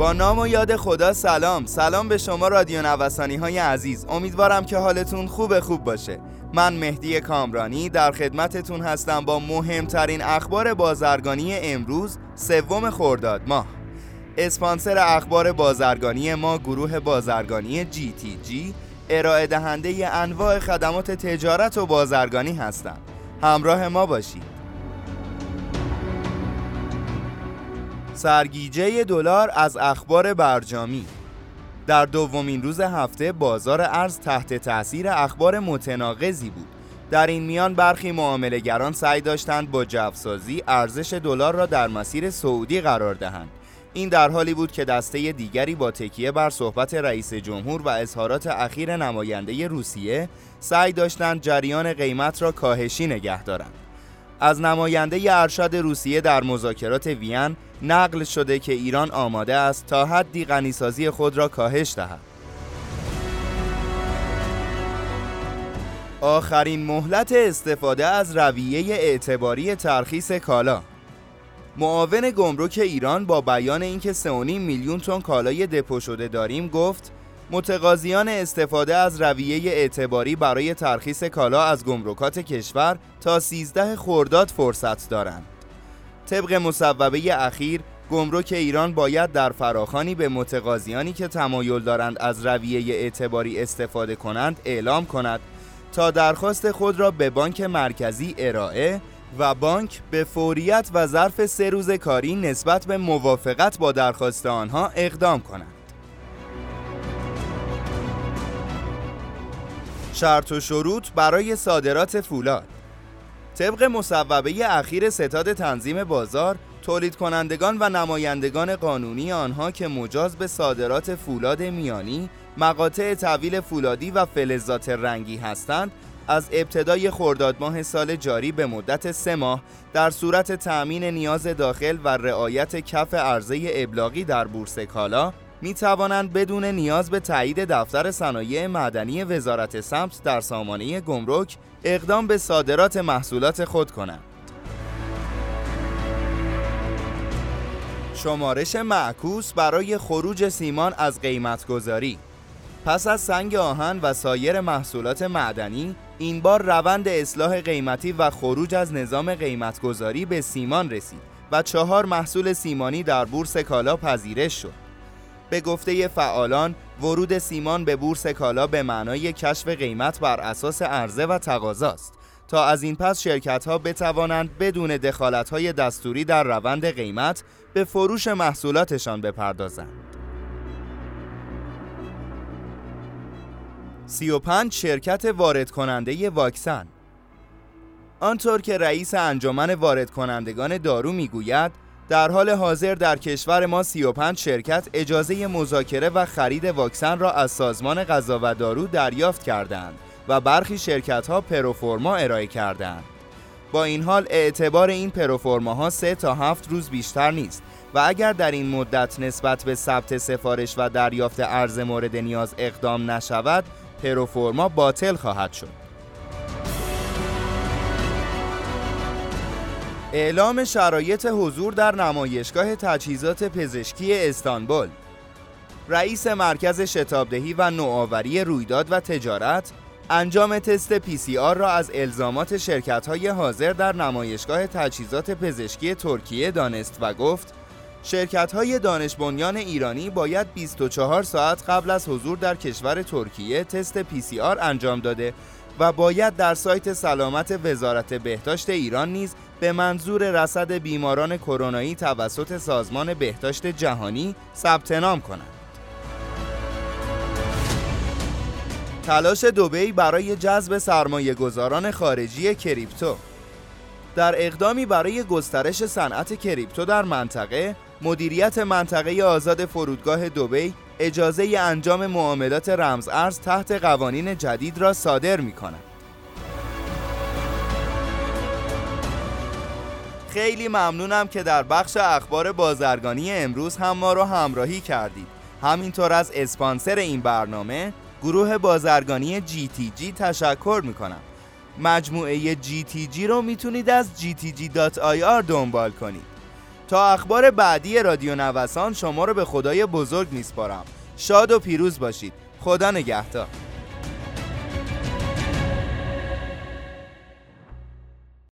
با نام و یاد خدا سلام. سلام به شما رادیو نوسانی های عزیز. امیدوارم که حالتون خوب خوب باشه. من مهدی کامرانی در خدمتتون هستم با مهمترین اخبار بازرگانی امروز سوم خرداد ماه. اسپانسر اخبار بازرگانی ما گروه بازرگانی جی تی جی ارائه دهنده انواع خدمات تجارت و بازرگانی هستند. همراه ما باشید. سرگیجه دلار از اخبار برجامی. در دومین روز هفته بازار ارز تحت تاثیر اخبار متناقضی بود. در این میان برخی معاملهگران سعی داشتند با جفسازی ارزش دلار را در مسیر سعودی قرار دهند. این در حالی بود که دسته دیگری با تکیه بر صحبت رئیس جمهور و اظهارات اخیر نماینده روسیه سعی داشتند جریان قیمت را کاهشی نگه دارند. از نماینده ارشد روسیه در مذاکرات وین نقل شده که ایران آماده است تا حدی غنیسازی خود را کاهش دهد. آخرین مهلت استفاده از رویه اعتباری ترخیص کالا معاون گمرک ایران با بیان اینکه 3.5 میلیون تن کالای دپو شده داریم گفت متقاضیان استفاده از رویه اعتباری برای ترخیص کالا از گمرکات کشور تا 13 خرداد فرصت دارند. طبق مصوبه اخیر گمرک ایران باید در فراخانی به متقاضیانی که تمایل دارند از رویه اعتباری استفاده کنند اعلام کند تا درخواست خود را به بانک مرکزی ارائه و بانک به فوریت و ظرف سه روز کاری نسبت به موافقت با درخواست آنها اقدام کند. شرط و شروط برای صادرات فولاد. طبق مصوبه اخیر ستاد تنظیم بازار تولید کنندگان و نمایندگان قانونی آنها که مجاز به صادرات فولاد میانی مقاطع طویل فولادی و فلزات رنگی هستند از ابتدای خرداد ماه سال جاری به مدت سه ماه در صورت تأمین نیاز داخل و رعایت کف عرضه ابلاغی در بورس کالا می توانند بدون نیاز به تایید دفتر صنایع معدنی وزارت سمت در سامانه گمرک اقدام به صادرات محصولات خود کنند. شمارش معکوس برای خروج سیمان از قیمتگذاری پس از سنگ آهن و سایر محصولات معدنی این بار روند اصلاح قیمتی و خروج از نظام قیمتگذاری به سیمان رسید و چهار محصول سیمانی در بورس کالا پذیرش شد به گفته فعالان ورود سیمان به بورس کالا به معنای کشف قیمت بر اساس عرضه و تقاضاست تا از این پس شرکت ها بتوانند بدون دخالت های دستوری در روند قیمت به فروش محصولاتشان بپردازند. 35 شرکت وارد کننده واکسن آنطور که رئیس انجمن وارد کنندگان دارو می‌گوید در حال حاضر در کشور ما 35 شرکت اجازه مذاکره و خرید واکسن را از سازمان غذا و دارو دریافت کردند و برخی شرکت ها پروفورما ارائه کردند. با این حال اعتبار این پروفورما ها 3 تا 7 روز بیشتر نیست و اگر در این مدت نسبت به ثبت سفارش و دریافت ارز مورد نیاز اقدام نشود پروفورما باطل خواهد شد. اعلام شرایط حضور در نمایشگاه تجهیزات پزشکی استانبول. رئیس مرکز شتابدهی و نوآوری رویداد و تجارت انجام تست PCR را از الزامات شرکت های حاضر در نمایشگاه تجهیزات پزشکی ترکیه دانست و گفت شرکت های دانش بنیان ایرانی باید 24 ساعت قبل از حضور در کشور ترکیه تست PCR انجام داده و باید در سایت سلامت وزارت بهداشت ایران نیز به منظور رصد بیماران کرونایی توسط سازمان بهداشت جهانی ثبت نام کنند. تلاش دوبی برای جذب سرمایه گذاران خارجی کریپتو در اقدامی برای گسترش صنعت کریپتو در منطقه مدیریت منطقه آزاد فرودگاه دوبی اجازه انجام معاملات رمز ارز تحت قوانین جدید را صادر می کند. خیلی ممنونم که در بخش اخبار بازرگانی امروز هم ما رو همراهی کردید. همینطور از اسپانسر این برنامه گروه بازرگانی GTG تشکر می‌کنم. مجموعه GTG رو می‌تونید از gtg.ir دنبال کنید. تا اخبار بعدی رادیو نوسان شما رو به خدای بزرگ میسپارم. شاد و پیروز باشید. خدا نگهدار.